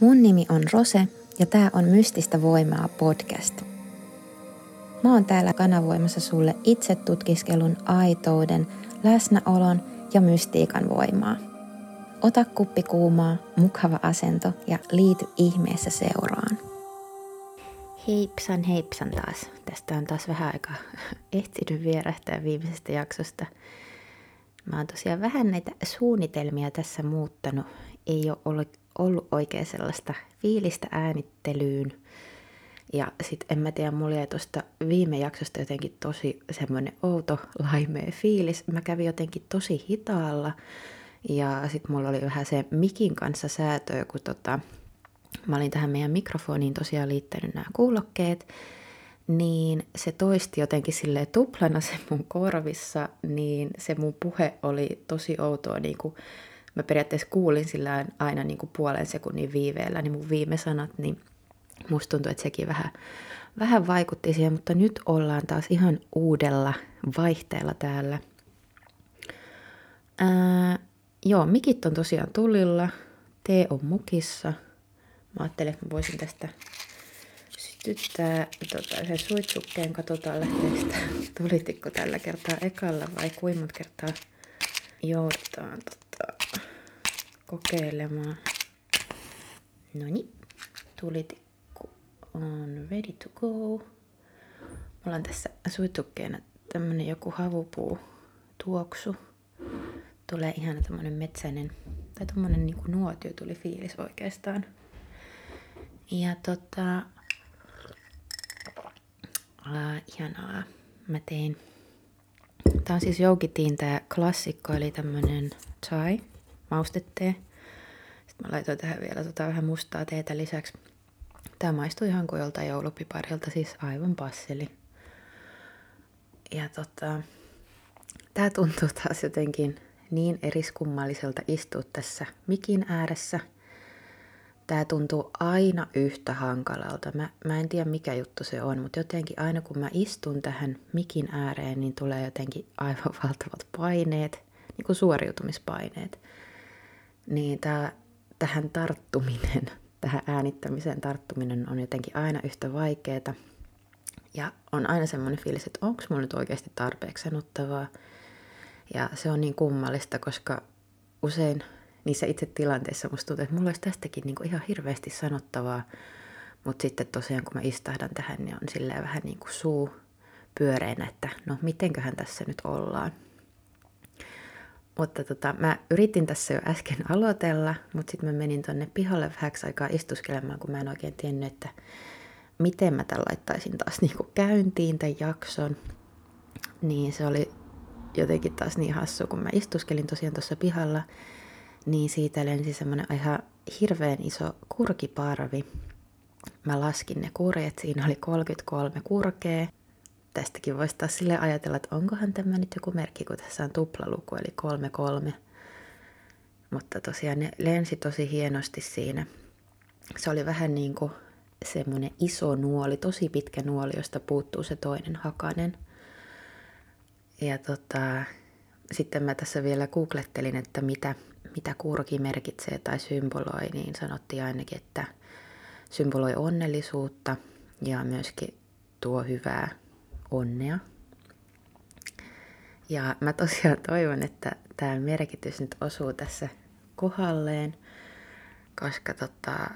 Mun nimi on Rose ja tää on Mystistä voimaa podcast. Mä oon täällä kanavoimassa sulle itse tutkiskelun aitouden, läsnäolon ja mystiikan voimaa. Ota kuppi kuumaa, mukava asento ja liity ihmeessä seuraan. Heipsan heipsan taas. Tästä on taas vähän aikaa ehtinyt vierähtää viimeisestä jaksosta. Mä oon tosiaan vähän näitä suunnitelmia tässä muuttanut. Ei ole ollut, ollut oikein sellaista fiilistä äänittelyyn. Ja sit en mä tiedä, mulla jäi tosta viime jaksosta jotenkin tosi semmonen outo laimea fiilis. Mä kävin jotenkin tosi hitaalla. Ja sit mulla oli vähän se mikin kanssa säätö, kun tota, mä olin tähän meidän mikrofoniin tosiaan liittänyt nämä kuulokkeet, niin se toisti jotenkin sille tuplana se mun korvissa, niin se mun puhe oli tosi outoa, niin kuin mä periaatteessa kuulin sillä aina niin kuin puolen sekunnin viiveellä, niin mun viime sanat, niin musta tuntui, että sekin vähän, vähän vaikutti siihen, mutta nyt ollaan taas ihan uudella vaihteella täällä. Ää, joo, mikit on tosiaan tulilla, tee on mukissa – Mä ajattelin, että mä voisin tästä sytyttää tota, sen suitsukkeen. Katsotaan lähtee sitä tulitikko tällä kertaa ekalla vai kuinka kertaa joudutaan tota, kokeilemaan. No niin, tulitikku on ready to go. Mulla on tässä suitsukkeena tämmönen joku havupuu tuoksu. Tulee ihan tämmönen metsäinen, tai tämmönen niinku nuotio tuli fiilis oikeastaan. Ja tota, äh, ihanaa. Mä tein, tää on siis Joukitiin tää klassikko, eli tämmönen chai, maustetee. Sitten mä laitoin tähän vielä tota vähän mustaa teetä lisäksi. Tää maistuu ihan kuin joltain joulupiparilta, siis aivan passeli. Ja tota, tää tuntuu taas jotenkin niin eriskummalliselta istua tässä mikin ääressä – tämä tuntuu aina yhtä hankalalta. Mä, mä en tiedä mikä juttu se on, mutta jotenkin aina kun mä istun tähän mikin ääreen, niin tulee jotenkin aivan valtavat paineet, niin kuin suoriutumispaineet. Niin tää, tähän tarttuminen, tähän äänittämiseen tarttuminen on jotenkin aina yhtä vaikeaa. Ja on aina semmoinen fiilis, että onko mulla nyt oikeasti tarpeeksi sanottavaa. Ja se on niin kummallista, koska usein niissä itse tilanteissa musta tuntuu, että mulla olisi tästäkin niin kuin ihan hirveästi sanottavaa. Mutta sitten tosiaan kun mä istahdan tähän, niin on silleen vähän niin kuin suu pyöreänä, että no mitenköhän tässä nyt ollaan. Mutta tota, mä yritin tässä jo äsken aloitella, mutta sitten mä menin tonne pihalle vähäksi aikaa istuskelemaan, kun mä en oikein tiennyt, että miten mä tämän laittaisin taas niin kuin käyntiin tämän jakson. Niin se oli jotenkin taas niin hassu, kun mä istuskelin tosiaan tuossa pihalla niin siitä lensi semmoinen ihan hirveän iso kurkiparvi. Mä laskin ne kurjet, siinä oli 33 kurkea. Tästäkin voisi taas sille ajatella, että onkohan tämä nyt joku merkki, kun tässä on tuplaluku, eli 33. Mutta tosiaan ne lensi tosi hienosti siinä. Se oli vähän niin kuin semmoinen iso nuoli, tosi pitkä nuoli, josta puuttuu se toinen hakanen. Ja tota, sitten mä tässä vielä googlettelin, että mitä mitä kurki merkitsee tai symboloi, niin sanottiin ainakin, että symboloi onnellisuutta ja myöskin tuo hyvää onnea. Ja mä tosiaan toivon, että tämä merkitys nyt osuu tässä kohdalleen, koska tota,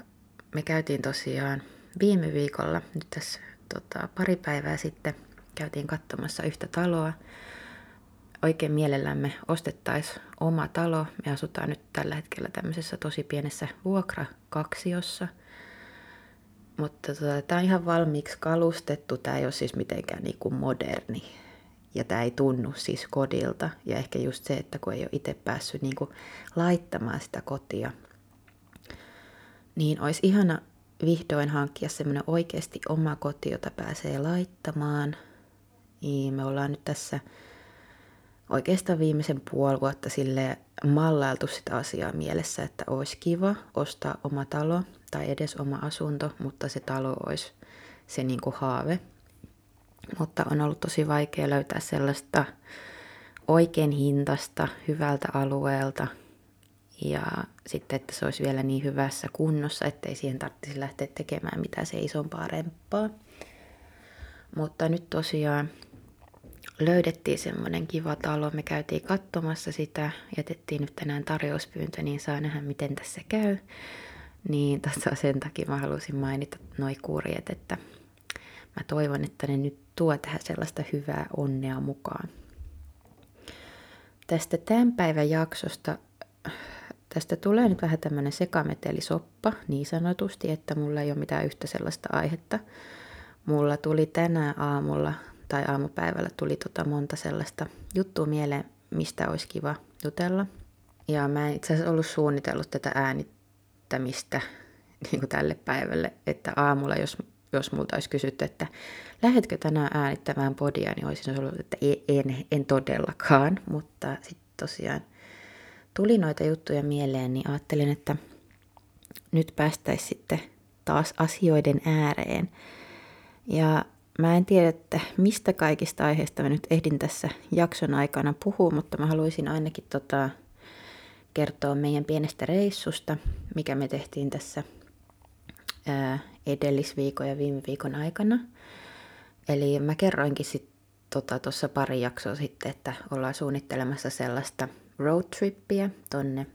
me käytiin tosiaan viime viikolla, nyt tässä tota, pari päivää sitten, käytiin katsomassa yhtä taloa, oikein mielellämme ostettaisiin oma talo. Me asutaan nyt tällä hetkellä tämmöisessä tosi pienessä vuokrakaksiossa. Mutta tota, tämä on ihan valmiiksi kalustettu. Tämä ei ole siis mitenkään niin kuin moderni. Ja tämä ei tunnu siis kodilta. Ja ehkä just se, että kun ei ole itse päässyt niin kuin laittamaan sitä kotia, niin olisi ihana vihdoin hankkia semmoinen oikeasti oma koti, jota pääsee laittamaan. Niin me ollaan nyt tässä oikeastaan viimeisen puoli vuotta sille mallailtu sitä asiaa mielessä, että olisi kiva ostaa oma talo tai edes oma asunto, mutta se talo olisi se niin kuin haave. Mutta on ollut tosi vaikea löytää sellaista oikein hintasta, hyvältä alueelta Ja sitten, että se olisi vielä niin hyvässä kunnossa, ettei siihen tarvitsisi lähteä tekemään mitään se isompaa remppaa. Mutta nyt tosiaan löydettiin semmoinen kiva talo. Me käytiin katsomassa sitä, jätettiin nyt tänään tarjouspyyntö, niin saa nähdä miten tässä käy. Niin tässä sen takia mä halusin mainita noi kurjet, että mä toivon, että ne nyt tuo tähän sellaista hyvää onnea mukaan. Tästä tämän päivän jaksosta, tästä tulee nyt vähän tämmöinen sekametelisoppa niin sanotusti, että mulla ei ole mitään yhtä sellaista aihetta. Mulla tuli tänään aamulla tai aamupäivällä tuli tota monta sellaista juttua mieleen, mistä olisi kiva jutella. Ja mä en itse asiassa ollut suunnitellut tätä äänittämistä niin kuin tälle päivälle, että aamulla, jos, jos multa olisi kysytty, että lähetkö tänään äänittämään podia, niin olisin ollut, että en, en todellakaan, mutta sitten tosiaan tuli noita juttuja mieleen, niin ajattelin, että nyt päästäisiin sitten taas asioiden ääreen. Ja Mä en tiedä, että mistä kaikista aiheista mä nyt ehdin tässä jakson aikana puhua, mutta mä haluaisin ainakin tota, kertoa meidän pienestä reissusta, mikä me tehtiin tässä ää, edellisviikon ja viime viikon aikana. Eli mä kerroinkin sitten tuossa tota, pari jaksoa sitten, että ollaan suunnittelemassa sellaista road trippiä tonne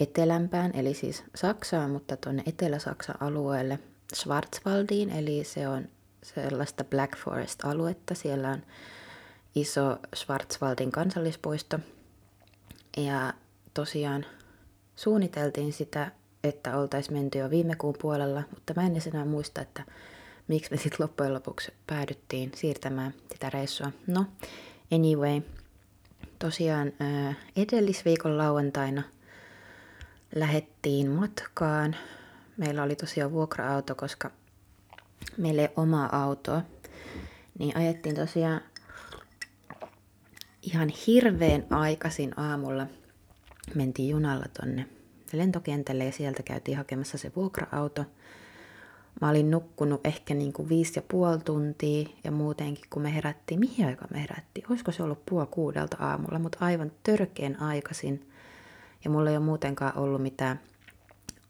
etelämpään, eli siis Saksaan, mutta tuonne Etelä-Saksan alueelle Schwarzwaldiin, eli se on sellaista Black Forest-aluetta. Siellä on iso Schwarzwaldin kansallispuisto. Ja tosiaan suunniteltiin sitä, että oltaisiin menty jo viime kuun puolella, mutta mä en enää muista, että miksi me sitten loppujen lopuksi päädyttiin siirtämään sitä reissua. No, anyway, tosiaan edellisviikon lauantaina lähettiin matkaan. Meillä oli tosiaan vuokra-auto, koska meillä ei omaa autoa, niin ajettiin tosiaan ihan hirveän aikaisin aamulla. Mentiin junalla tonne lentokentälle ja sieltä käytiin hakemassa se vuokra-auto. Mä olin nukkunut ehkä niin kuin viisi ja puoli tuntia ja muutenkin kun me herättiin, mihin aika me herättiin? Olisiko se ollut puoli kuudelta aamulla, mutta aivan törkeän aikaisin. Ja mulla ei ole muutenkaan ollut mitään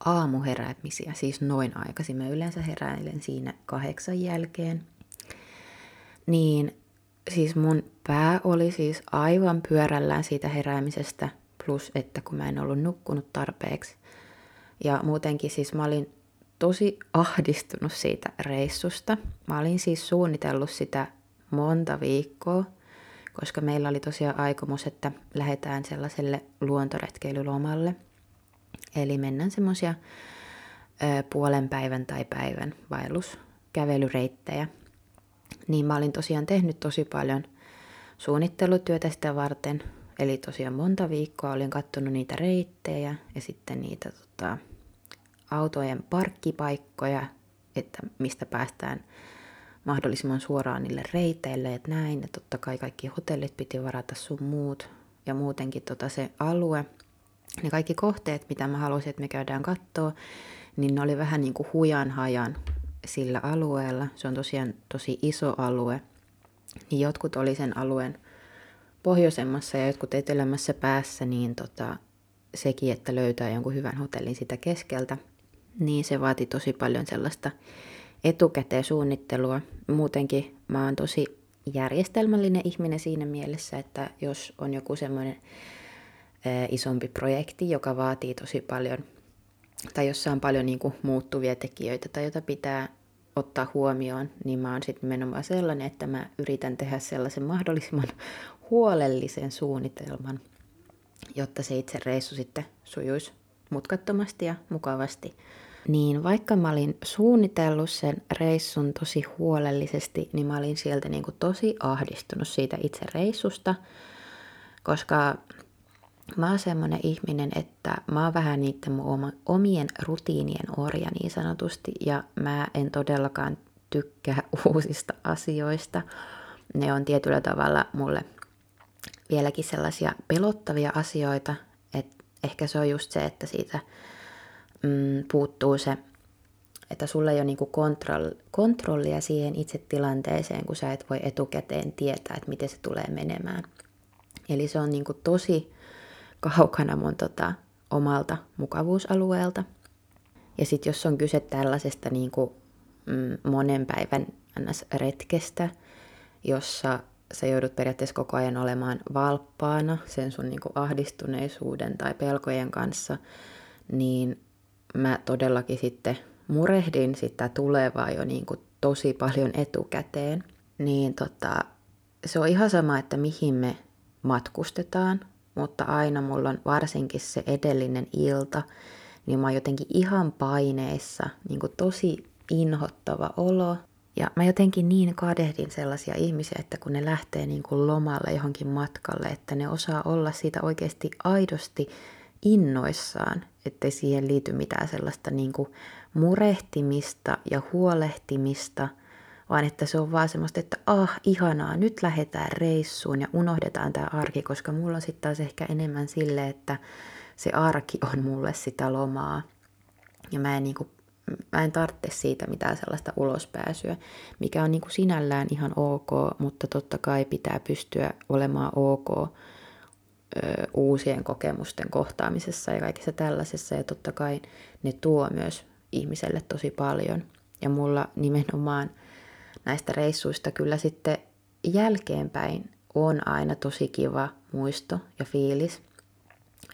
aamuheräämisiä, siis noin aikaisin. Mä yleensä heräilen siinä kahdeksan jälkeen. Niin siis mun pää oli siis aivan pyörällään siitä heräämisestä, plus että kun mä en ollut nukkunut tarpeeksi. Ja muutenkin siis mä olin tosi ahdistunut siitä reissusta. Mä olin siis suunnitellut sitä monta viikkoa, koska meillä oli tosiaan aikomus, että lähdetään sellaiselle luontoretkeilylomalle – Eli mennään semmoisia puolen päivän tai päivän vaelluskävelyreittejä. Niin mä olin tosiaan tehnyt tosi paljon suunnittelutyötä sitä varten. Eli tosiaan monta viikkoa olin katsonut niitä reittejä ja sitten niitä tota, autojen parkkipaikkoja, että mistä päästään mahdollisimman suoraan niille reiteille, että näin. Ja totta kai kaikki hotellit piti varata sun muut ja muutenkin tota se alue – ne kaikki kohteet, mitä mä halusin, että me käydään kattoa, niin ne oli vähän niin kuin hujan hajan sillä alueella. Se on tosiaan tosi iso alue. Niin jotkut oli sen alueen pohjoisemmassa ja jotkut etelämässä päässä, niin tota, sekin, että löytää jonkun hyvän hotellin sitä keskeltä, niin se vaati tosi paljon sellaista etukäteen suunnittelua. Muutenkin mä oon tosi järjestelmällinen ihminen siinä mielessä, että jos on joku semmoinen isompi projekti, joka vaatii tosi paljon, tai jossa on paljon niin kuin muuttuvia tekijöitä tai jota pitää ottaa huomioon, niin mä oon sitten nimenomaan sellainen, että mä yritän tehdä sellaisen mahdollisimman huolellisen suunnitelman, jotta se itse reissu sitten sujuisi mutkattomasti ja mukavasti. Niin vaikka mä olin suunnitellut sen reissun tosi huolellisesti, niin mä olin sieltä niin kuin tosi ahdistunut siitä itse reissusta, koska mä oon semmoinen ihminen, että mä oon vähän niiden mun omien rutiinien orja niin sanotusti, ja mä en todellakaan tykkää uusista asioista. Ne on tietyllä tavalla mulle vieläkin sellaisia pelottavia asioita, että ehkä se on just se, että siitä mm, puuttuu se, että sulla ei ole niinku kontroll, kontrollia siihen itse tilanteeseen, kun sä et voi etukäteen tietää, että miten se tulee menemään. Eli se on niinku tosi kaukana mun tota, omalta mukavuusalueelta. Ja sitten jos on kyse tällaisesta niin kuin, mm, monen päivän retkestä, jossa sä joudut periaatteessa koko ajan olemaan valppaana sen sun niin kuin ahdistuneisuuden tai pelkojen kanssa, niin mä todellakin sitten murehdin sitä tulevaa jo niin kuin tosi paljon etukäteen. Niin tota, se on ihan sama, että mihin me matkustetaan, mutta aina mulla on varsinkin se edellinen ilta, niin mä oon jotenkin ihan paineissa, niin kuin tosi inhottava olo. Ja mä jotenkin niin kadehdin sellaisia ihmisiä, että kun ne lähtee niin kuin lomalle johonkin matkalle, että ne osaa olla siitä oikeasti aidosti innoissaan, ettei siihen liity mitään sellaista niin kuin murehtimista ja huolehtimista, vaan että se on vaan semmoista, että ah, ihanaa, nyt lähdetään reissuun ja unohdetaan tämä arki, koska mulla on sitten taas ehkä enemmän sille, että se arki on mulle sitä lomaa. Ja mä en, niin kuin, mä en tarvitse siitä mitään sellaista ulospääsyä, mikä on niin kuin sinällään ihan ok, mutta totta kai pitää pystyä olemaan ok ö, uusien kokemusten kohtaamisessa ja kaikessa tällaisessa. Ja totta kai ne tuo myös ihmiselle tosi paljon. Ja mulla nimenomaan näistä reissuista kyllä sitten jälkeenpäin on aina tosi kiva muisto ja fiilis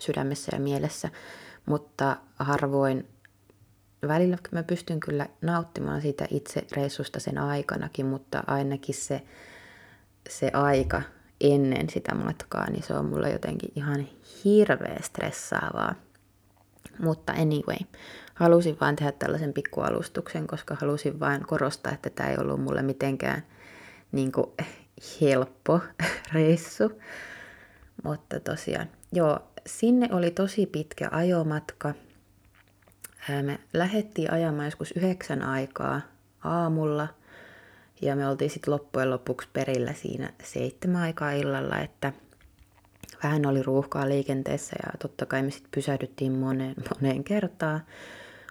sydämessä ja mielessä, mutta harvoin välillä mä pystyn kyllä nauttimaan siitä itse reissusta sen aikanakin, mutta ainakin se, se aika ennen sitä matkaa, niin se on mulla jotenkin ihan hirveä stressaavaa. Mutta anyway, halusin vain tehdä tällaisen pikkualustuksen, koska halusin vain korostaa, että tämä ei ollut mulle mitenkään niin kuin, helppo reissu. Mutta tosiaan, joo, sinne oli tosi pitkä ajomatka. Me lähdettiin ajamaan joskus yhdeksän aikaa aamulla ja me oltiin sitten loppujen lopuksi perillä siinä seitsemän aikaa illalla, että vähän oli ruuhkaa liikenteessä ja totta kai me sitten pysähdyttiin moneen, moneen kertaan.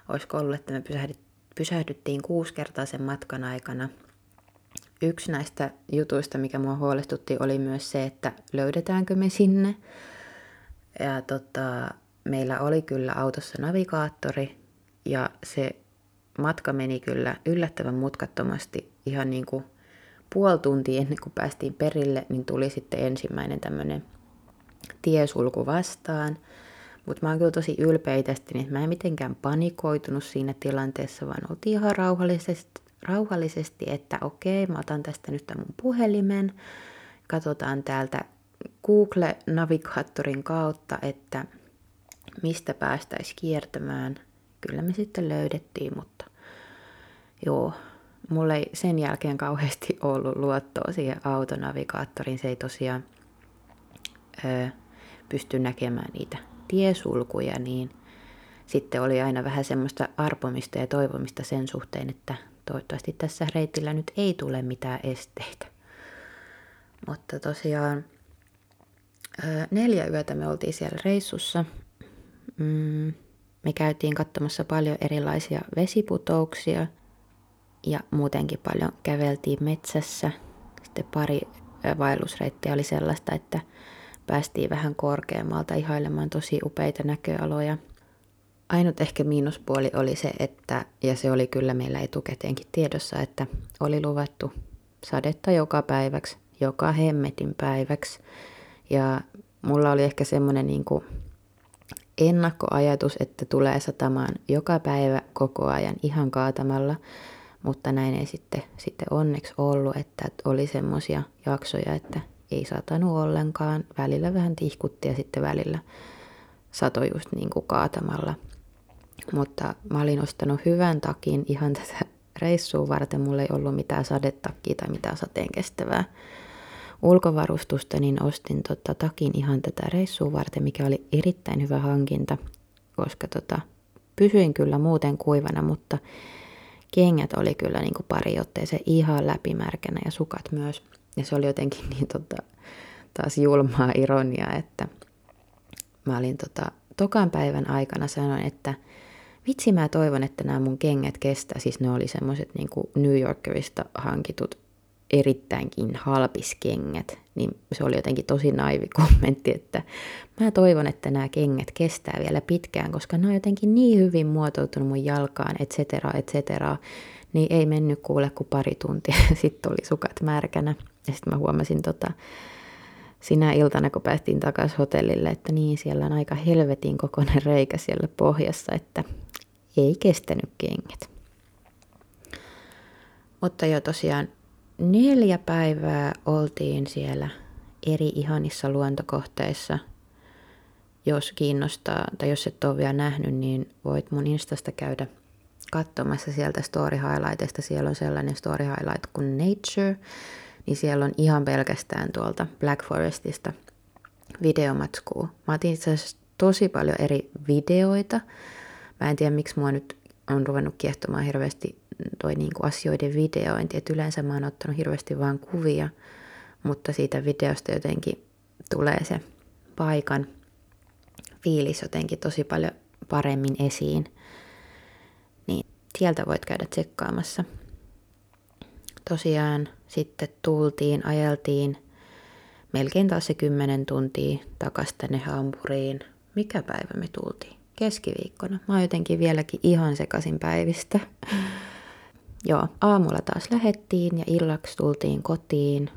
Olisiko ollut, että me pysähdyttiin kuusi kertaa sen matkan aikana. Yksi näistä jutuista, mikä mua huolestutti, oli myös se, että löydetäänkö me sinne. Ja tota, meillä oli kyllä autossa navigaattori ja se matka meni kyllä yllättävän mutkattomasti ihan niin kuin puoli tuntia ennen kuin päästiin perille, niin tuli sitten ensimmäinen tämmöinen tiesulku vastaan. Mutta mä oon kyllä tosi ylpeä itsestäni, niin että mä en mitenkään panikoitunut siinä tilanteessa, vaan oltiin ihan rauhallisesti, rauhallisesti että okei, mä otan tästä nyt tämän mun puhelimen, katsotaan täältä Google-navigaattorin kautta, että mistä päästäisiin kiertämään. Kyllä me sitten löydettiin, mutta joo, mulla ei sen jälkeen kauheasti ollut luottoa siihen autonavigaattoriin. Se ei tosiaan pysty näkemään niitä tiesulkuja, niin sitten oli aina vähän semmoista arpomista ja toivomista sen suhteen, että toivottavasti tässä reitillä nyt ei tule mitään esteitä. Mutta tosiaan neljä yötä me oltiin siellä reissussa. Mm, me käytiin katsomassa paljon erilaisia vesiputouksia ja muutenkin paljon käveltiin metsässä. Sitten pari vaellusreittiä oli sellaista, että päästiin vähän korkeammalta ihailemaan tosi upeita näköaloja. Ainut ehkä miinuspuoli oli se, että, ja se oli kyllä meillä etukäteenkin tiedossa, että oli luvattu sadetta joka päiväksi, joka hemmetin päiväksi. Ja mulla oli ehkä semmoinen niin kuin ennakkoajatus, että tulee satamaan joka päivä koko ajan ihan kaatamalla, mutta näin ei sitten, sitten onneksi ollut, että oli semmoisia jaksoja, että ei satanut ollenkaan. Välillä vähän tihkutti ja sitten välillä satoi just niin kuin kaatamalla. Mutta mä olin ostanut hyvän takin ihan tätä reissua varten. Mulla ei ollut mitään sadetakkia tai mitään sateen kestävää ulkovarustusta, niin ostin tota takin ihan tätä reissua varten, mikä oli erittäin hyvä hankinta, koska tota, pysyin kyllä muuten kuivana, mutta kengät oli kyllä niin kuin pari otteeseen ihan läpimärkänä ja sukat myös. Ja se oli jotenkin niin tota, taas julmaa ironiaa, että mä olin tota, tokan päivän aikana sanoin, että vitsi mä toivon, että nämä mun kengät kestää. Siis ne oli semmoiset niin New Yorkerista hankitut erittäinkin halpis kengät, niin se oli jotenkin tosi naivi kommentti, että mä toivon, että nämä kengät kestää vielä pitkään, koska ne on jotenkin niin hyvin muotoutunut mun jalkaan, et cetera, et cetera. Niin ei mennyt kuule kuin pari tuntia, sitten oli sukat märkänä. Ja sitten mä huomasin tota, sinä iltana, kun päästiin takaisin hotellille, että niin, siellä on aika helvetin kokoinen reikä siellä pohjassa, että ei kestänyt kengät. Mutta jo tosiaan neljä päivää oltiin siellä eri ihanissa luontokohteissa. Jos kiinnostaa tai jos et ole vielä nähnyt, niin voit mun Instasta käydä katsomassa sieltä story highlightista. Siellä on sellainen story highlight kuin Nature, niin siellä on ihan pelkästään tuolta Black Forestista videomatskua. Mä otin itse asiassa tosi paljon eri videoita. Mä en tiedä, miksi mua nyt on ruvennut kiehtomaan hirveästi toi niin kuin asioiden videointi. Et yleensä mä oon ottanut hirveästi vain kuvia, mutta siitä videosta jotenkin tulee se paikan fiilis jotenkin tosi paljon paremmin esiin. Niin sieltä voit käydä tsekkaamassa. Tosiaan sitten tultiin, ajeltiin melkein taas se kymmenen tuntia takaisin tänne Hampuriin. Mikä päivä me tultiin? Keskiviikkona. Mä oon jotenkin vieläkin ihan sekaisin päivistä. Joo, aamulla taas lähettiin ja illaksi tultiin kotiin.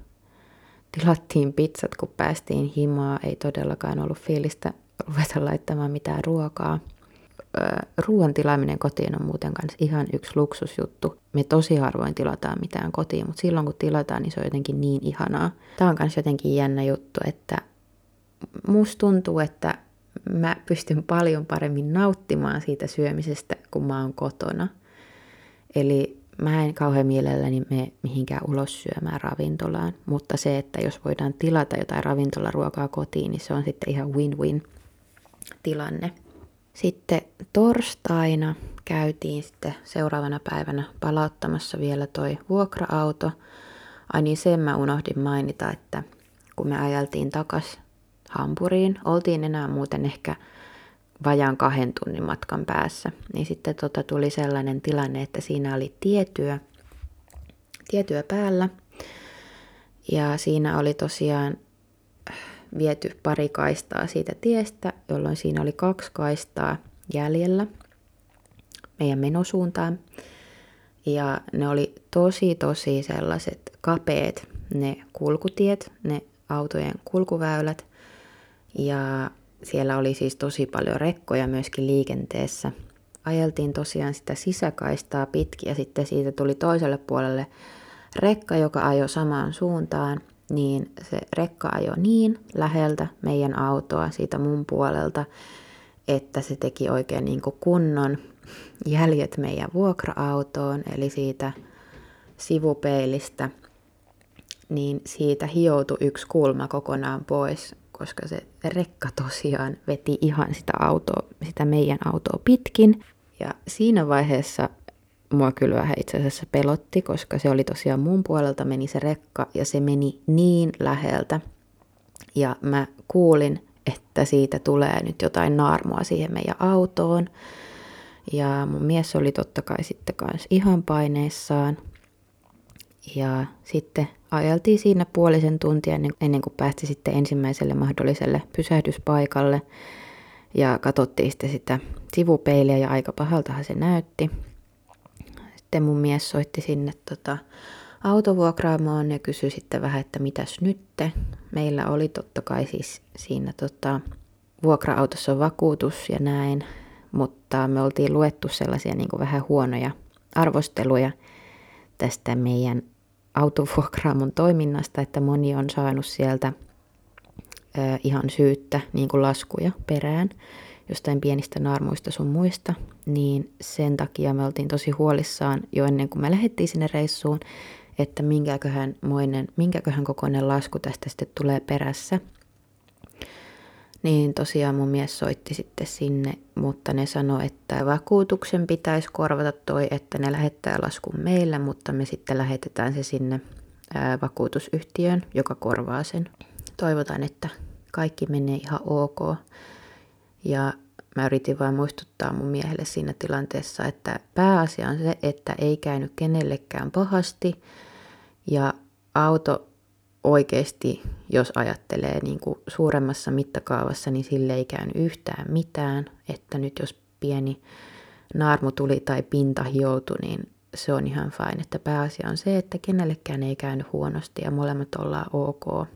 Tilattiin pizzat, kun päästiin himaa. Ei todellakaan ollut fiilistä ruveta laittamaan mitään ruokaa. Ruoan tilaaminen kotiin on muuten kanssa ihan yksi luksusjuttu. Me tosi harvoin tilataan mitään kotiin, mutta silloin kun tilataan, niin se on jotenkin niin ihanaa. Tämä on myös jotenkin jännä juttu, että musta tuntuu, että mä pystyn paljon paremmin nauttimaan siitä syömisestä, kun mä oon kotona. Eli mä en kauhean mielelläni mene mihinkään ulos syömään ravintolaan, mutta se, että jos voidaan tilata jotain ravintolaruokaa kotiin, niin se on sitten ihan win-win tilanne. Sitten torstaina käytiin sitten seuraavana päivänä palauttamassa vielä toi vuokra-auto. Ai niin sen mä unohdin mainita, että kun me ajeltiin takas Hampuriin, oltiin enää muuten ehkä vajaan kahden tunnin matkan päässä, niin sitten tota tuli sellainen tilanne, että siinä oli tietyö, tietyö päällä ja siinä oli tosiaan viety pari kaistaa siitä tiestä, jolloin siinä oli kaksi kaistaa jäljellä meidän menosuuntaan. Ja ne oli tosi tosi sellaiset kapeet ne kulkutiet, ne autojen kulkuväylät. Ja siellä oli siis tosi paljon rekkoja myöskin liikenteessä. Ajeltiin tosiaan sitä sisäkaistaa pitkin ja sitten siitä tuli toiselle puolelle rekka, joka ajoi samaan suuntaan, niin se rekka ajoi niin läheltä meidän autoa siitä mun puolelta, että se teki oikein niin kuin kunnon jäljet meidän vuokra-autoon, eli siitä sivupeilistä, niin siitä hioutui yksi kulma kokonaan pois koska se rekka tosiaan veti ihan sitä autoa, sitä meidän autoa pitkin. Ja siinä vaiheessa mua kyllä vähän itse asiassa pelotti, koska se oli tosiaan mun puolelta meni se rekka ja se meni niin läheltä. Ja mä kuulin, että siitä tulee nyt jotain naarmua siihen meidän autoon. Ja mun mies oli totta kai sitten kanssa ihan paineissaan. Ja sitten ajeltiin siinä puolisen tuntia ennen, kuin päästi sitten ensimmäiselle mahdolliselle pysähdyspaikalle. Ja katsottiin sitten sitä sivupeiliä ja aika pahaltahan se näytti. Sitten mun mies soitti sinne tota, autovuokraamoon ja kysyi sitten vähän, että mitäs nytte. Meillä oli totta kai siis siinä tota, vuokra-autossa vakuutus ja näin, mutta me oltiin luettu sellaisia niin vähän huonoja arvosteluja tästä meidän autovuokraamon toiminnasta, että moni on saanut sieltä ö, ihan syyttä niin kuin laskuja perään jostain pienistä naarmuista sun muista, niin sen takia me oltiin tosi huolissaan jo ennen kuin me lähdettiin sinne reissuun, että minkäköhän, moinen, minkäköhän kokoinen lasku tästä sitten tulee perässä. Niin tosiaan mun mies soitti sitten sinne, mutta ne sanoi, että vakuutuksen pitäisi korvata toi, että ne lähettää laskun meille, mutta me sitten lähetetään se sinne vakuutusyhtiöön, joka korvaa sen. Toivotaan, että kaikki menee ihan ok. Ja mä yritin vain muistuttaa mun miehelle siinä tilanteessa, että pääasia on se, että ei käynyt kenellekään pahasti. Ja auto oikeasti, jos ajattelee niin kuin suuremmassa mittakaavassa, niin sille ei käynyt yhtään mitään. Että nyt jos pieni naarmu tuli tai pinta hioutui, niin se on ihan fine. Että pääasia on se, että kenellekään ei käynyt huonosti ja molemmat ollaan ok.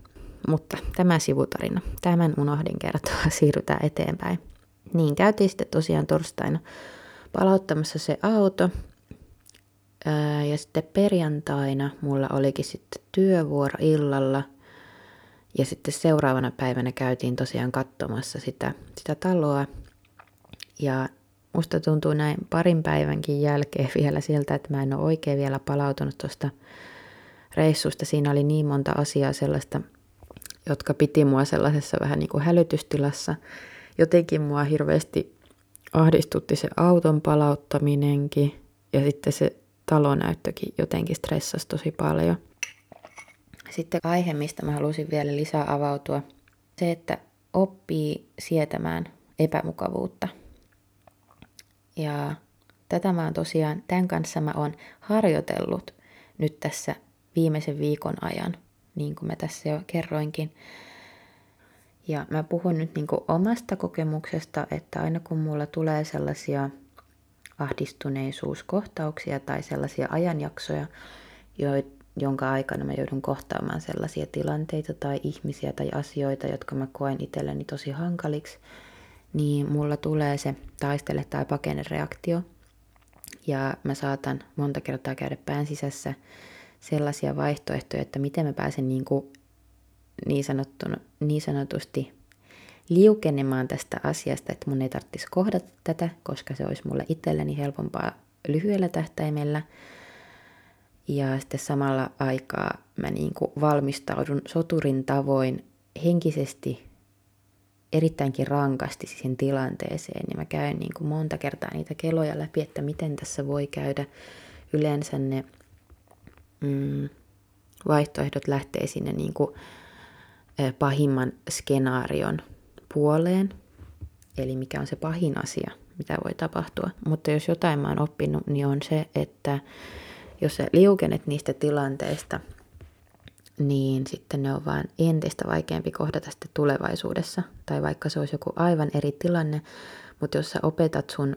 Mutta tämä sivutarina, tämän unohdin kertoa, siirrytään eteenpäin. Niin käytiin sitten tosiaan torstaina palauttamassa se auto. Ja sitten perjantaina mulla olikin sitten työvuoro illalla. Ja sitten seuraavana päivänä käytiin tosiaan katsomassa sitä, sitä taloa. Ja musta tuntuu näin parin päivänkin jälkeen vielä sieltä, että mä en ole oikein vielä palautunut tuosta reissusta. Siinä oli niin monta asiaa sellaista, jotka piti mua sellaisessa vähän niin kuin hälytystilassa. Jotenkin mua hirveästi ahdistutti se auton palauttaminenkin ja sitten se talonäyttökin jotenkin stressasi tosi paljon. Sitten aihe, mistä mä halusin vielä lisää avautua, se, että oppii sietämään epämukavuutta. Ja tätä mä oon tosiaan, tämän kanssa mä oon harjoitellut nyt tässä viimeisen viikon ajan, niin kuin mä tässä jo kerroinkin. Ja mä puhun nyt niin omasta kokemuksesta, että aina kun mulla tulee sellaisia ahdistuneisuuskohtauksia tai sellaisia ajanjaksoja, jo, jonka aikana mä joudun kohtaamaan sellaisia tilanteita tai ihmisiä tai asioita, jotka mä koen itselleni tosi hankaliksi, niin mulla tulee se taistele tai pakene reaktio. Ja mä saatan monta kertaa käydä pään sisässä sellaisia vaihtoehtoja, että miten mä pääsen niin, kuin niin, sanottuna, niin sanotusti liukenemaan tästä asiasta, että mun ei tarvitsisi kohdata tätä, koska se olisi mulle itselleni helpompaa lyhyellä tähtäimellä. Ja sitten samalla aikaa mä niin kuin valmistaudun soturin tavoin henkisesti erittäinkin rankasti siihen tilanteeseen. Ja mä käyn niin kuin monta kertaa niitä keloja läpi, että miten tässä voi käydä. Yleensä ne mm, vaihtoehdot lähtee sinne niin kuin, pahimman skenaarion puoleen, eli mikä on se pahin asia, mitä voi tapahtua. Mutta jos jotain mä oon oppinut, niin on se, että jos sä liukenet niistä tilanteista, niin sitten ne on vaan entistä vaikeampi kohdata sitten tulevaisuudessa. Tai vaikka se olisi joku aivan eri tilanne, mutta jos sä opetat sun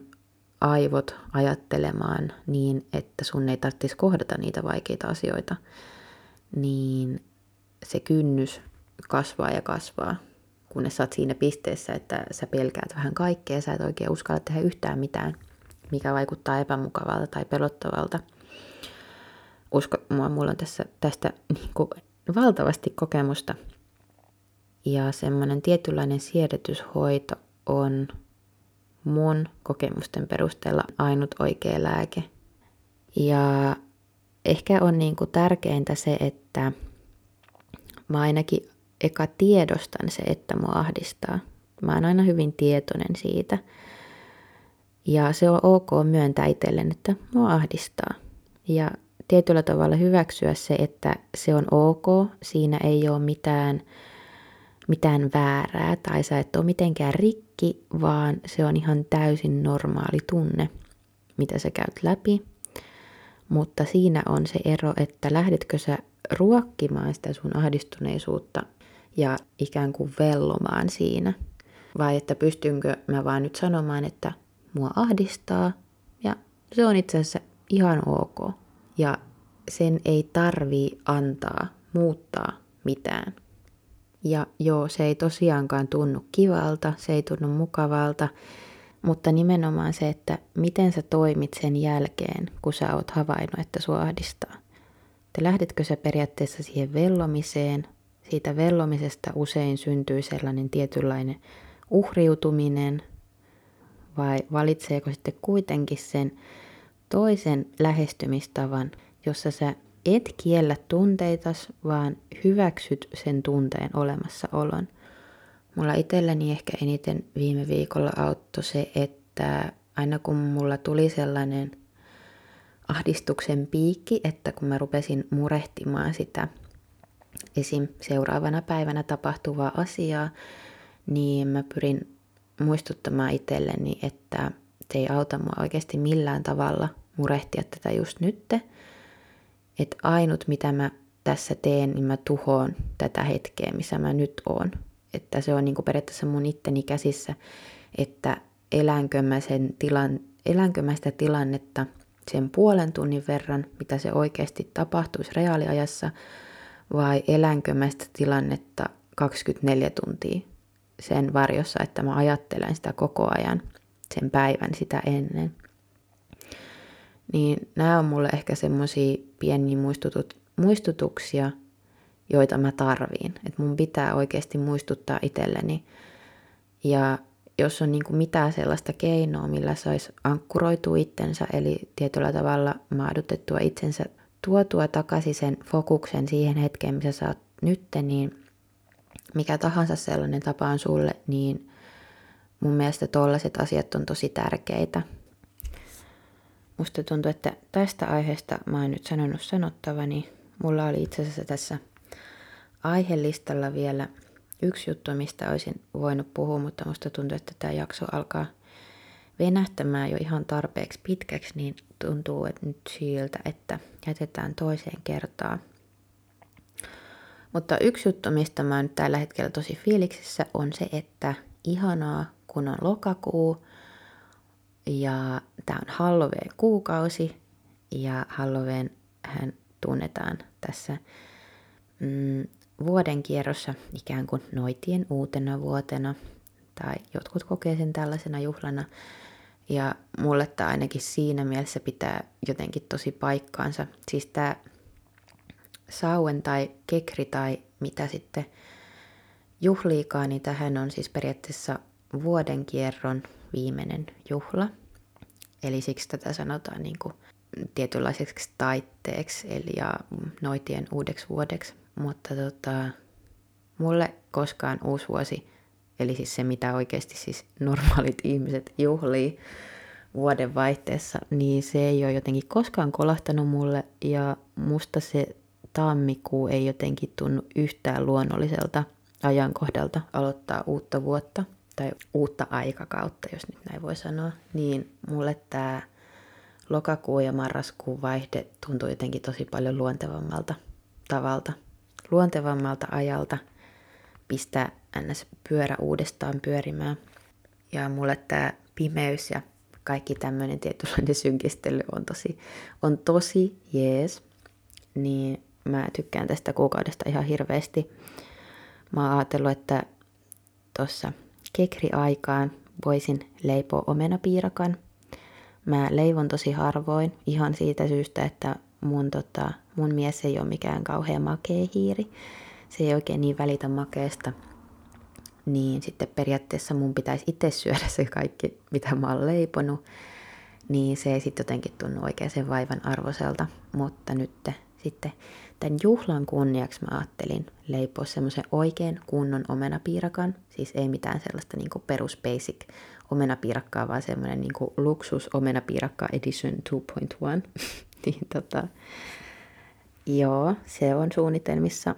aivot ajattelemaan niin, että sun ei tarvitsisi kohdata niitä vaikeita asioita, niin se kynnys kasvaa ja kasvaa kunnes sä oot siinä pisteessä, että sä pelkäät vähän kaikkea, sä et oikein uskalla tehdä yhtään mitään, mikä vaikuttaa epämukavalta tai pelottavalta. Usko mulla on tässä, tästä niin kuin, valtavasti kokemusta. Ja semmoinen tietynlainen siedetyshoito on mun kokemusten perusteella ainut oikea lääke. Ja ehkä on niin kuin tärkeintä se, että mä ainakin eka tiedostan se, että mua ahdistaa. Mä oon aina hyvin tietoinen siitä. Ja se on ok myöntää itselleen, että mua ahdistaa. Ja tietyllä tavalla hyväksyä se, että se on ok, siinä ei ole mitään, mitään väärää tai sä et ole mitenkään rikki, vaan se on ihan täysin normaali tunne, mitä sä käyt läpi. Mutta siinä on se ero, että lähdetkö sä ruokkimaan sitä sun ahdistuneisuutta ja ikään kuin vellomaan siinä. Vai että pystynkö mä vaan nyt sanomaan, että mua ahdistaa ja se on itse asiassa ihan ok. Ja sen ei tarvii antaa muuttaa mitään. Ja joo, se ei tosiaankaan tunnu kivalta, se ei tunnu mukavalta, mutta nimenomaan se, että miten sä toimit sen jälkeen, kun sä oot havainnut, että sua ahdistaa. Että lähdetkö sä periaatteessa siihen vellomiseen siitä vellomisesta usein syntyy sellainen tietynlainen uhriutuminen, vai valitseeko sitten kuitenkin sen toisen lähestymistavan, jossa sä et kiellä tunteitas, vaan hyväksyt sen tunteen olemassaolon. Mulla itselläni ehkä eniten viime viikolla auttoi se, että aina kun mulla tuli sellainen ahdistuksen piikki, että kun mä rupesin murehtimaan sitä esim. seuraavana päivänä tapahtuvaa asiaa, niin mä pyrin muistuttamaan itselleni, että se ei auta mua oikeasti millään tavalla murehtia tätä just nytte. Että ainut, mitä mä tässä teen, niin mä tuhoon tätä hetkeä, missä mä nyt oon. Että se on niin kuin periaatteessa mun itteni käsissä, että elänkö mä, sen tilan, elänkö mä sitä tilannetta sen puolen tunnin verran, mitä se oikeasti tapahtuisi reaaliajassa, vai elänkö mä sitä tilannetta 24 tuntia sen varjossa, että mä ajattelen sitä koko ajan, sen päivän sitä ennen. Niin nämä on mulle ehkä semmoisia pieniä muistutut, muistutuksia, joita mä tarviin. Että mun pitää oikeasti muistuttaa itselleni. Ja jos on niin kuin mitään sellaista keinoa, millä saisi ankkuroitua itsensä, eli tietyllä tavalla maadutettua itsensä, tuotua takaisin sen fokuksen siihen hetkeen, missä sä oot nyt, niin mikä tahansa sellainen tapa on sulle, niin mun mielestä tollaiset asiat on tosi tärkeitä. Musta tuntuu, että tästä aiheesta mä oon nyt sanonut sanottavani. Mulla oli itse asiassa tässä aihelistalla vielä yksi juttu, mistä olisin voinut puhua, mutta musta tuntuu, että tämä jakso alkaa venähtämään jo ihan tarpeeksi pitkäksi, niin tuntuu että nyt siltä, että jätetään toiseen kertaan. Mutta yksi juttu, mistä mä nyt tällä hetkellä tosi fiiliksissä, on se, että ihanaa, kun on lokakuu ja tämä on Halloween kuukausi ja Halloween hän tunnetaan tässä mm, vuoden kierrossa ikään kuin noitien uutena vuotena tai jotkut kokee sen tällaisena juhlana. Ja mulle tämä ainakin siinä mielessä pitää jotenkin tosi paikkaansa. Siis tämä sauen tai kekri tai mitä sitten juhliikaan, niin tähän on siis periaatteessa vuoden kierron viimeinen juhla. Eli siksi tätä sanotaan niin kuin tietynlaiseksi taitteeksi eli ja noitien uudeksi vuodeksi. Mutta tota, mulle koskaan uusi vuosi, eli siis se mitä oikeasti siis normaalit ihmiset juhlii vuoden vaihteessa, niin se ei ole jotenkin koskaan kolahtanut mulle. Ja musta se tammikuu ei jotenkin tunnu yhtään luonnolliselta ajankohdalta aloittaa uutta vuotta tai uutta aikakautta, jos nyt näin voi sanoa, niin mulle tämä lokakuu ja marraskuun vaihde tuntuu jotenkin tosi paljon luontevammalta tavalta, luontevammalta ajalta pistää ns. pyörä uudestaan pyörimään. Ja mulle tämä pimeys ja kaikki tämmöinen tietynlainen synkistely on tosi, on tosi jees. Niin mä tykkään tästä kuukaudesta ihan hirveästi. Mä oon ajatellut, että tuossa kekri-aikaan voisin leipoa omenapiirakan. Mä leivon tosi harvoin ihan siitä syystä, että mun, tota, mun mies ei ole mikään kauhean makea hiiri. Se ei oikein niin välitä makeesta. Niin sitten periaatteessa mun pitäisi itse syödä se kaikki, mitä mä oon leiponut. Niin se ei sitten jotenkin tunnu oikein sen vaivan arvoiselta. Mutta nyt sitten tämän juhlan kunniaksi mä ajattelin leipoa semmoisen oikein kunnon omenapiirakan. Siis ei mitään sellaista niinku perus basic omenapiirakkaa, vaan semmoinen niinku luksus omenapiirakka edition 2.1. niin tota, joo, se on suunnitelmissa.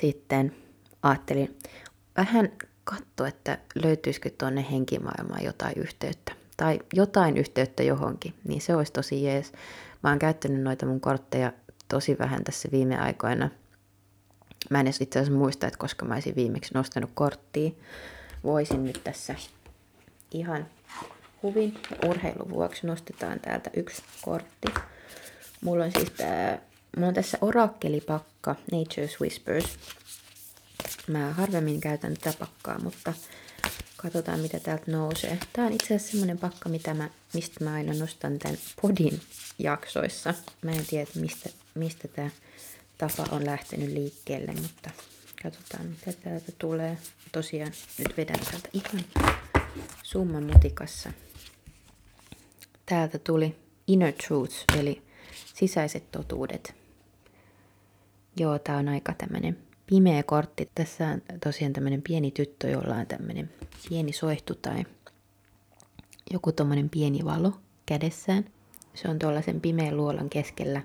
Sitten ajattelin vähän katsoa, että löytyisikö tuonne henkimaailmaan jotain yhteyttä. Tai jotain yhteyttä johonkin, niin se olisi tosi jees. Mä oon käyttänyt noita mun kortteja tosi vähän tässä viime aikoina. Mä en edes itse asiassa muista, että koska mä olisin viimeksi nostanut korttia. Voisin nyt tässä ihan huvin ja urheilun vuoksi nostetaan täältä yksi kortti. Mulla on siis tää, mulla on tässä orakkelipakka Nature's Whispers. Mä harvemmin käytän tätä pakkaa, mutta katsotaan mitä täältä nousee. Tää on itse asiassa semmonen pakka, mitä mä, mistä mä aina nostan tämän podin jaksoissa. Mä en tiedä, mistä, mistä tämä tapa on lähtenyt liikkeelle, mutta katsotaan mitä täältä tulee. Tosiaan nyt vedän täältä ihan summan mutikassa. Täältä tuli Inner Truths, eli sisäiset totuudet. Joo, tää on aika tämmönen pimeä kortti. Tässä on tosiaan tämmönen pieni tyttö, jolla on tämmönen pieni soihtu tai joku tommonen pieni valo kädessään. Se on tuollaisen pimeän luolan keskellä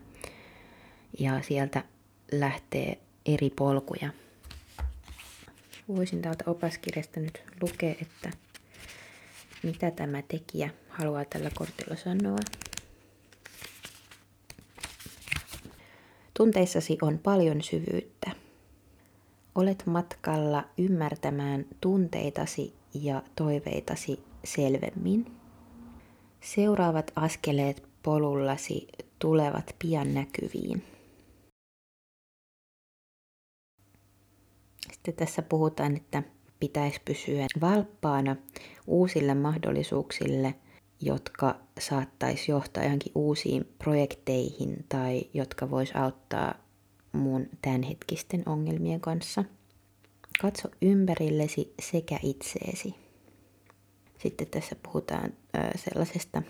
ja sieltä lähtee eri polkuja. Voisin täältä opaskirjasta nyt lukea, että mitä tämä tekijä haluaa tällä kortilla sanoa. Tunteissasi on paljon syvyyttä. Olet matkalla ymmärtämään tunteitasi ja toiveitasi selvemmin. Seuraavat askeleet polullasi tulevat pian näkyviin. Sitten tässä puhutaan, että pitäisi pysyä valppaana uusille mahdollisuuksille, jotka saattaisi johtaa johonkin uusiin projekteihin tai jotka vois auttaa mun tämänhetkisten ongelmien kanssa. Katso ympärillesi sekä itseesi. Sitten tässä puhutaan sellaisesta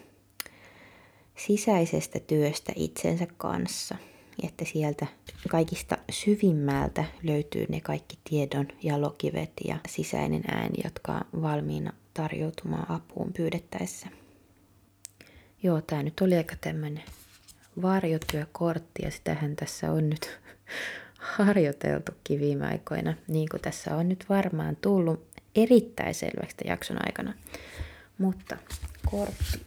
sisäisestä työstä itsensä kanssa, että sieltä kaikista syvimmältä löytyy ne kaikki tiedon jalokivet ja sisäinen ääni, jotka on valmiina tarjoutumaan apuun pyydettäessä. Joo, tämä nyt oli aika tämmöinen varjotyökortti ja sitähän tässä on nyt harjoiteltukin viime aikoina, niin kuin tässä on nyt varmaan tullut erittäin selväksi jakson aikana. Mutta kortti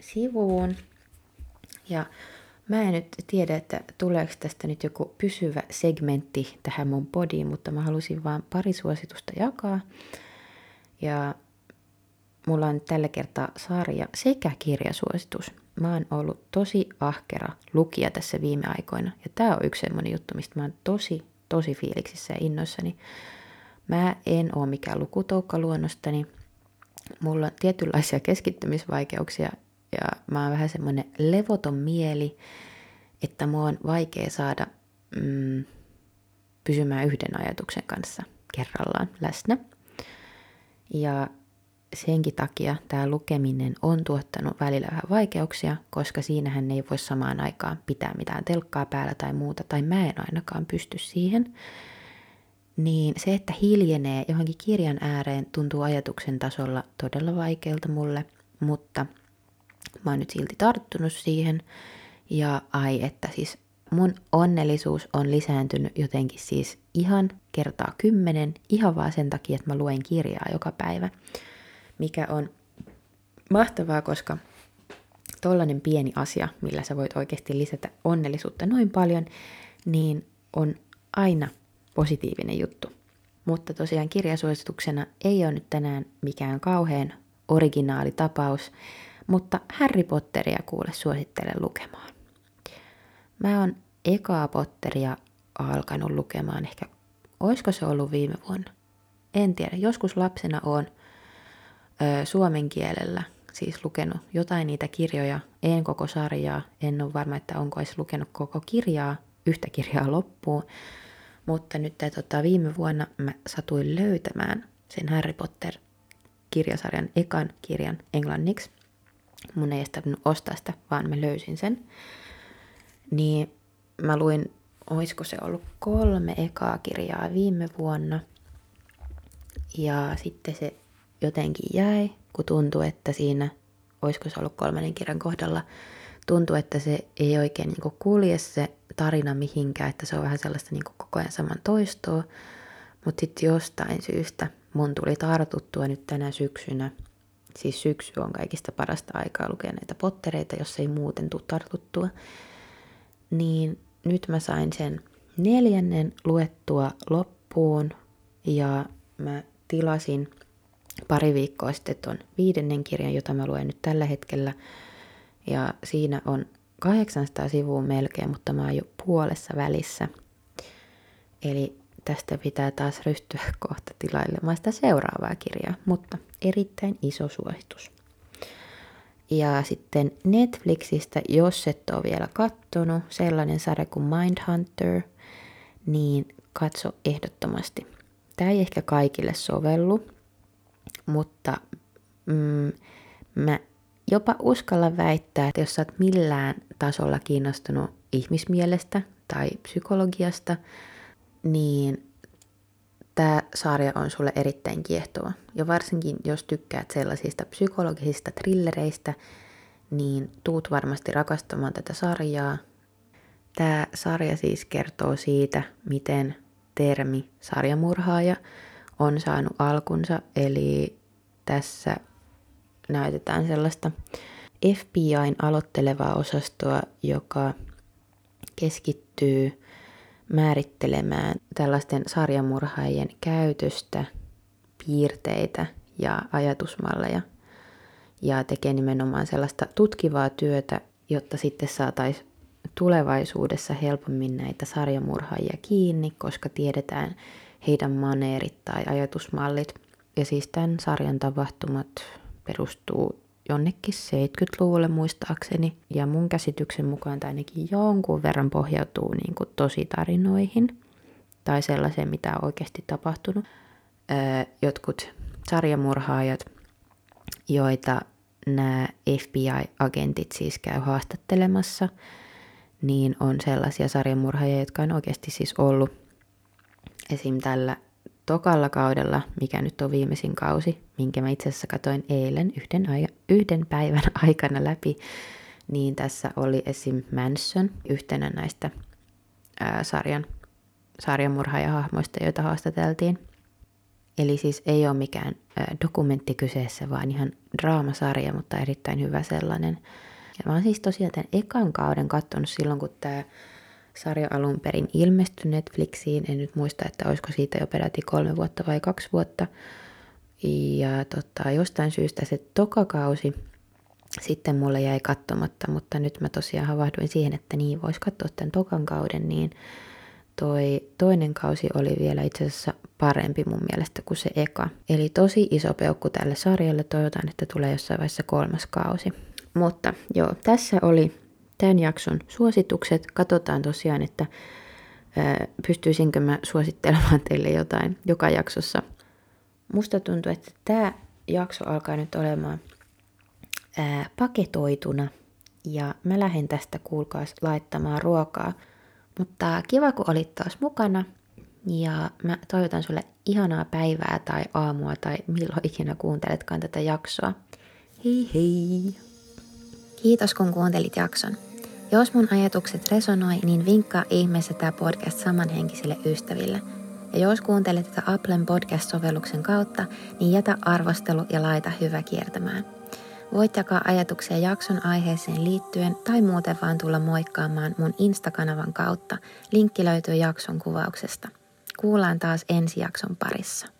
sivuun. Ja mä en nyt tiedä, että tuleeko tästä nyt joku pysyvä segmentti tähän mun podiin, mutta mä halusin vaan pari suositusta jakaa. Ja mulla on tällä kertaa sarja sekä kirjasuositus. Mä oon ollut tosi ahkera lukija tässä viime aikoina. Ja tää on yksi semmonen juttu, mistä mä oon tosi, tosi fiiliksissä ja innoissani. Mä en oo mikään lukutoukka luonnostani. Mulla on tietynlaisia keskittymisvaikeuksia ja mä oon vähän semmonen levoton mieli, että mua on vaikea saada mm, pysymään yhden ajatuksen kanssa kerrallaan läsnä. Ja senkin takia tämä lukeminen on tuottanut välillä vähän vaikeuksia, koska siinähän ei voi samaan aikaan pitää mitään telkkaa päällä tai muuta, tai mä en ainakaan pysty siihen. Niin se, että hiljenee johonkin kirjan ääreen, tuntuu ajatuksen tasolla todella vaikealta mulle, mutta mä oon nyt silti tarttunut siihen. Ja ai, että siis mun onnellisuus on lisääntynyt jotenkin siis ihan kertaa kymmenen, ihan vaan sen takia, että mä luen kirjaa joka päivä mikä on mahtavaa, koska tollainen pieni asia, millä sä voit oikeasti lisätä onnellisuutta noin paljon, niin on aina positiivinen juttu. Mutta tosiaan kirjasuosituksena ei ole nyt tänään mikään kauhean originaalitapaus, mutta Harry Potteria kuule suosittelen lukemaan. Mä oon ekaa Potteria alkanut lukemaan ehkä, oisko se ollut viime vuonna? En tiedä, joskus lapsena on – ö, suomen kielellä siis lukenut jotain niitä kirjoja, en koko sarjaa, en ole varma, että onko edes lukenut koko kirjaa, yhtä kirjaa loppuun, mutta nyt tota, viime vuonna mä satuin löytämään sen Harry Potter kirjasarjan ekan kirjan englanniksi. Mun ei edes ostaa sitä, vaan mä löysin sen. Niin mä luin, oisko se ollut kolme ekaa kirjaa viime vuonna. Ja sitten se jotenkin jäi, kun tuntui, että siinä, olisiko se ollut kolmannen kirjan kohdalla, tuntui, että se ei oikein niin kulje se tarina mihinkään, että se on vähän sellaista niin koko ajan saman toistoa. Mutta sitten jostain syystä mun tuli tartuttua nyt tänä syksynä, siis syksy on kaikista parasta aikaa lukea näitä pottereita, jos ei muuten tule tartuttua, niin nyt mä sain sen neljännen luettua loppuun ja mä tilasin pari viikkoa sitten tuon viidennen kirjan, jota mä luen nyt tällä hetkellä. Ja siinä on 800 sivua melkein, mutta mä oon jo puolessa välissä. Eli tästä pitää taas ryhtyä kohta tilailemaan sitä seuraavaa kirjaa, mutta erittäin iso suositus. Ja sitten Netflixistä, jos et ole vielä kattonut, sellainen sarja kuin Mindhunter, niin katso ehdottomasti. Tämä ei ehkä kaikille sovellu, mutta mm, mä jopa uskalla väittää, että jos sä oot millään tasolla kiinnostunut ihmismielestä tai psykologiasta, niin tämä sarja on sulle erittäin kiehtova. Ja varsinkin jos tykkäät sellaisista psykologisista trillereistä, niin tuut varmasti rakastamaan tätä sarjaa. Tämä sarja siis kertoo siitä, miten termi sarjamurhaaja – on saanut alkunsa, eli tässä näytetään sellaista FBIn aloittelevaa osastoa, joka keskittyy määrittelemään tällaisten sarjamurhaajien käytöstä, piirteitä ja ajatusmalleja. Ja tekee nimenomaan sellaista tutkivaa työtä, jotta sitten saataisiin tulevaisuudessa helpommin näitä sarjamurhaajia kiinni, koska tiedetään heidän maneerit tai ajatusmallit. Ja siis tämän sarjan tapahtumat perustuu jonnekin 70-luvulle muistaakseni. Ja mun käsityksen mukaan tämä ainakin jonkun verran pohjautuu niin kuin tositarinoihin tai sellaiseen, mitä on oikeasti tapahtunut. Öö, jotkut sarjamurhaajat, joita nämä FBI-agentit siis käy haastattelemassa, niin on sellaisia sarjamurhaajia, jotka on oikeasti siis ollut esim. tällä tokalla kaudella, mikä nyt on viimeisin kausi, minkä mä itse asiassa katsoin eilen yhden, aja, yhden päivän aikana läpi, niin tässä oli esim. Manson yhtenä näistä ää, sarjan, sarjamurhaajahahmoista, joita haastateltiin. Eli siis ei ole mikään ää, dokumentti kyseessä, vaan ihan draamasarja, mutta erittäin hyvä sellainen. Ja mä oon siis tosiaan tämän ekan kauden katsonut silloin, kun tämä sarja alun perin ilmestyi Netflixiin. En nyt muista, että olisiko siitä jo peräti kolme vuotta vai kaksi vuotta. Ja tota, jostain syystä se tokakausi sitten mulle jäi katsomatta, mutta nyt mä tosiaan havahduin siihen, että niin voisi katsoa tämän tokan kauden, niin toi toinen kausi oli vielä itse asiassa parempi mun mielestä kuin se eka. Eli tosi iso peukku tälle sarjalle, toivotaan, että tulee jossain vaiheessa kolmas kausi. Mutta joo, tässä oli tämän jakson suositukset. Katsotaan tosiaan, että pystyisinkö mä suosittelemaan teille jotain joka jaksossa. Musta tuntuu, että tämä jakso alkaa nyt olemaan paketoituna ja mä lähden tästä kuulkaas laittamaan ruokaa. Mutta kiva, kun olit taas mukana ja mä toivotan sulle ihanaa päivää tai aamua tai milloin ikinä kuunteletkaan tätä jaksoa. Hei hei! Kiitos kun kuuntelit jakson. Jos mun ajatukset resonoi, niin vinkkaa ihmeessä tämä podcast samanhenkisille ystäville. Ja jos kuuntelet tätä Applen podcast-sovelluksen kautta, niin jätä arvostelu ja laita hyvä kiertämään. Voit jakaa ajatuksia jakson aiheeseen liittyen tai muuten vaan tulla moikkaamaan mun Insta-kanavan kautta. Linkki löytyy jakson kuvauksesta. Kuullaan taas ensi jakson parissa.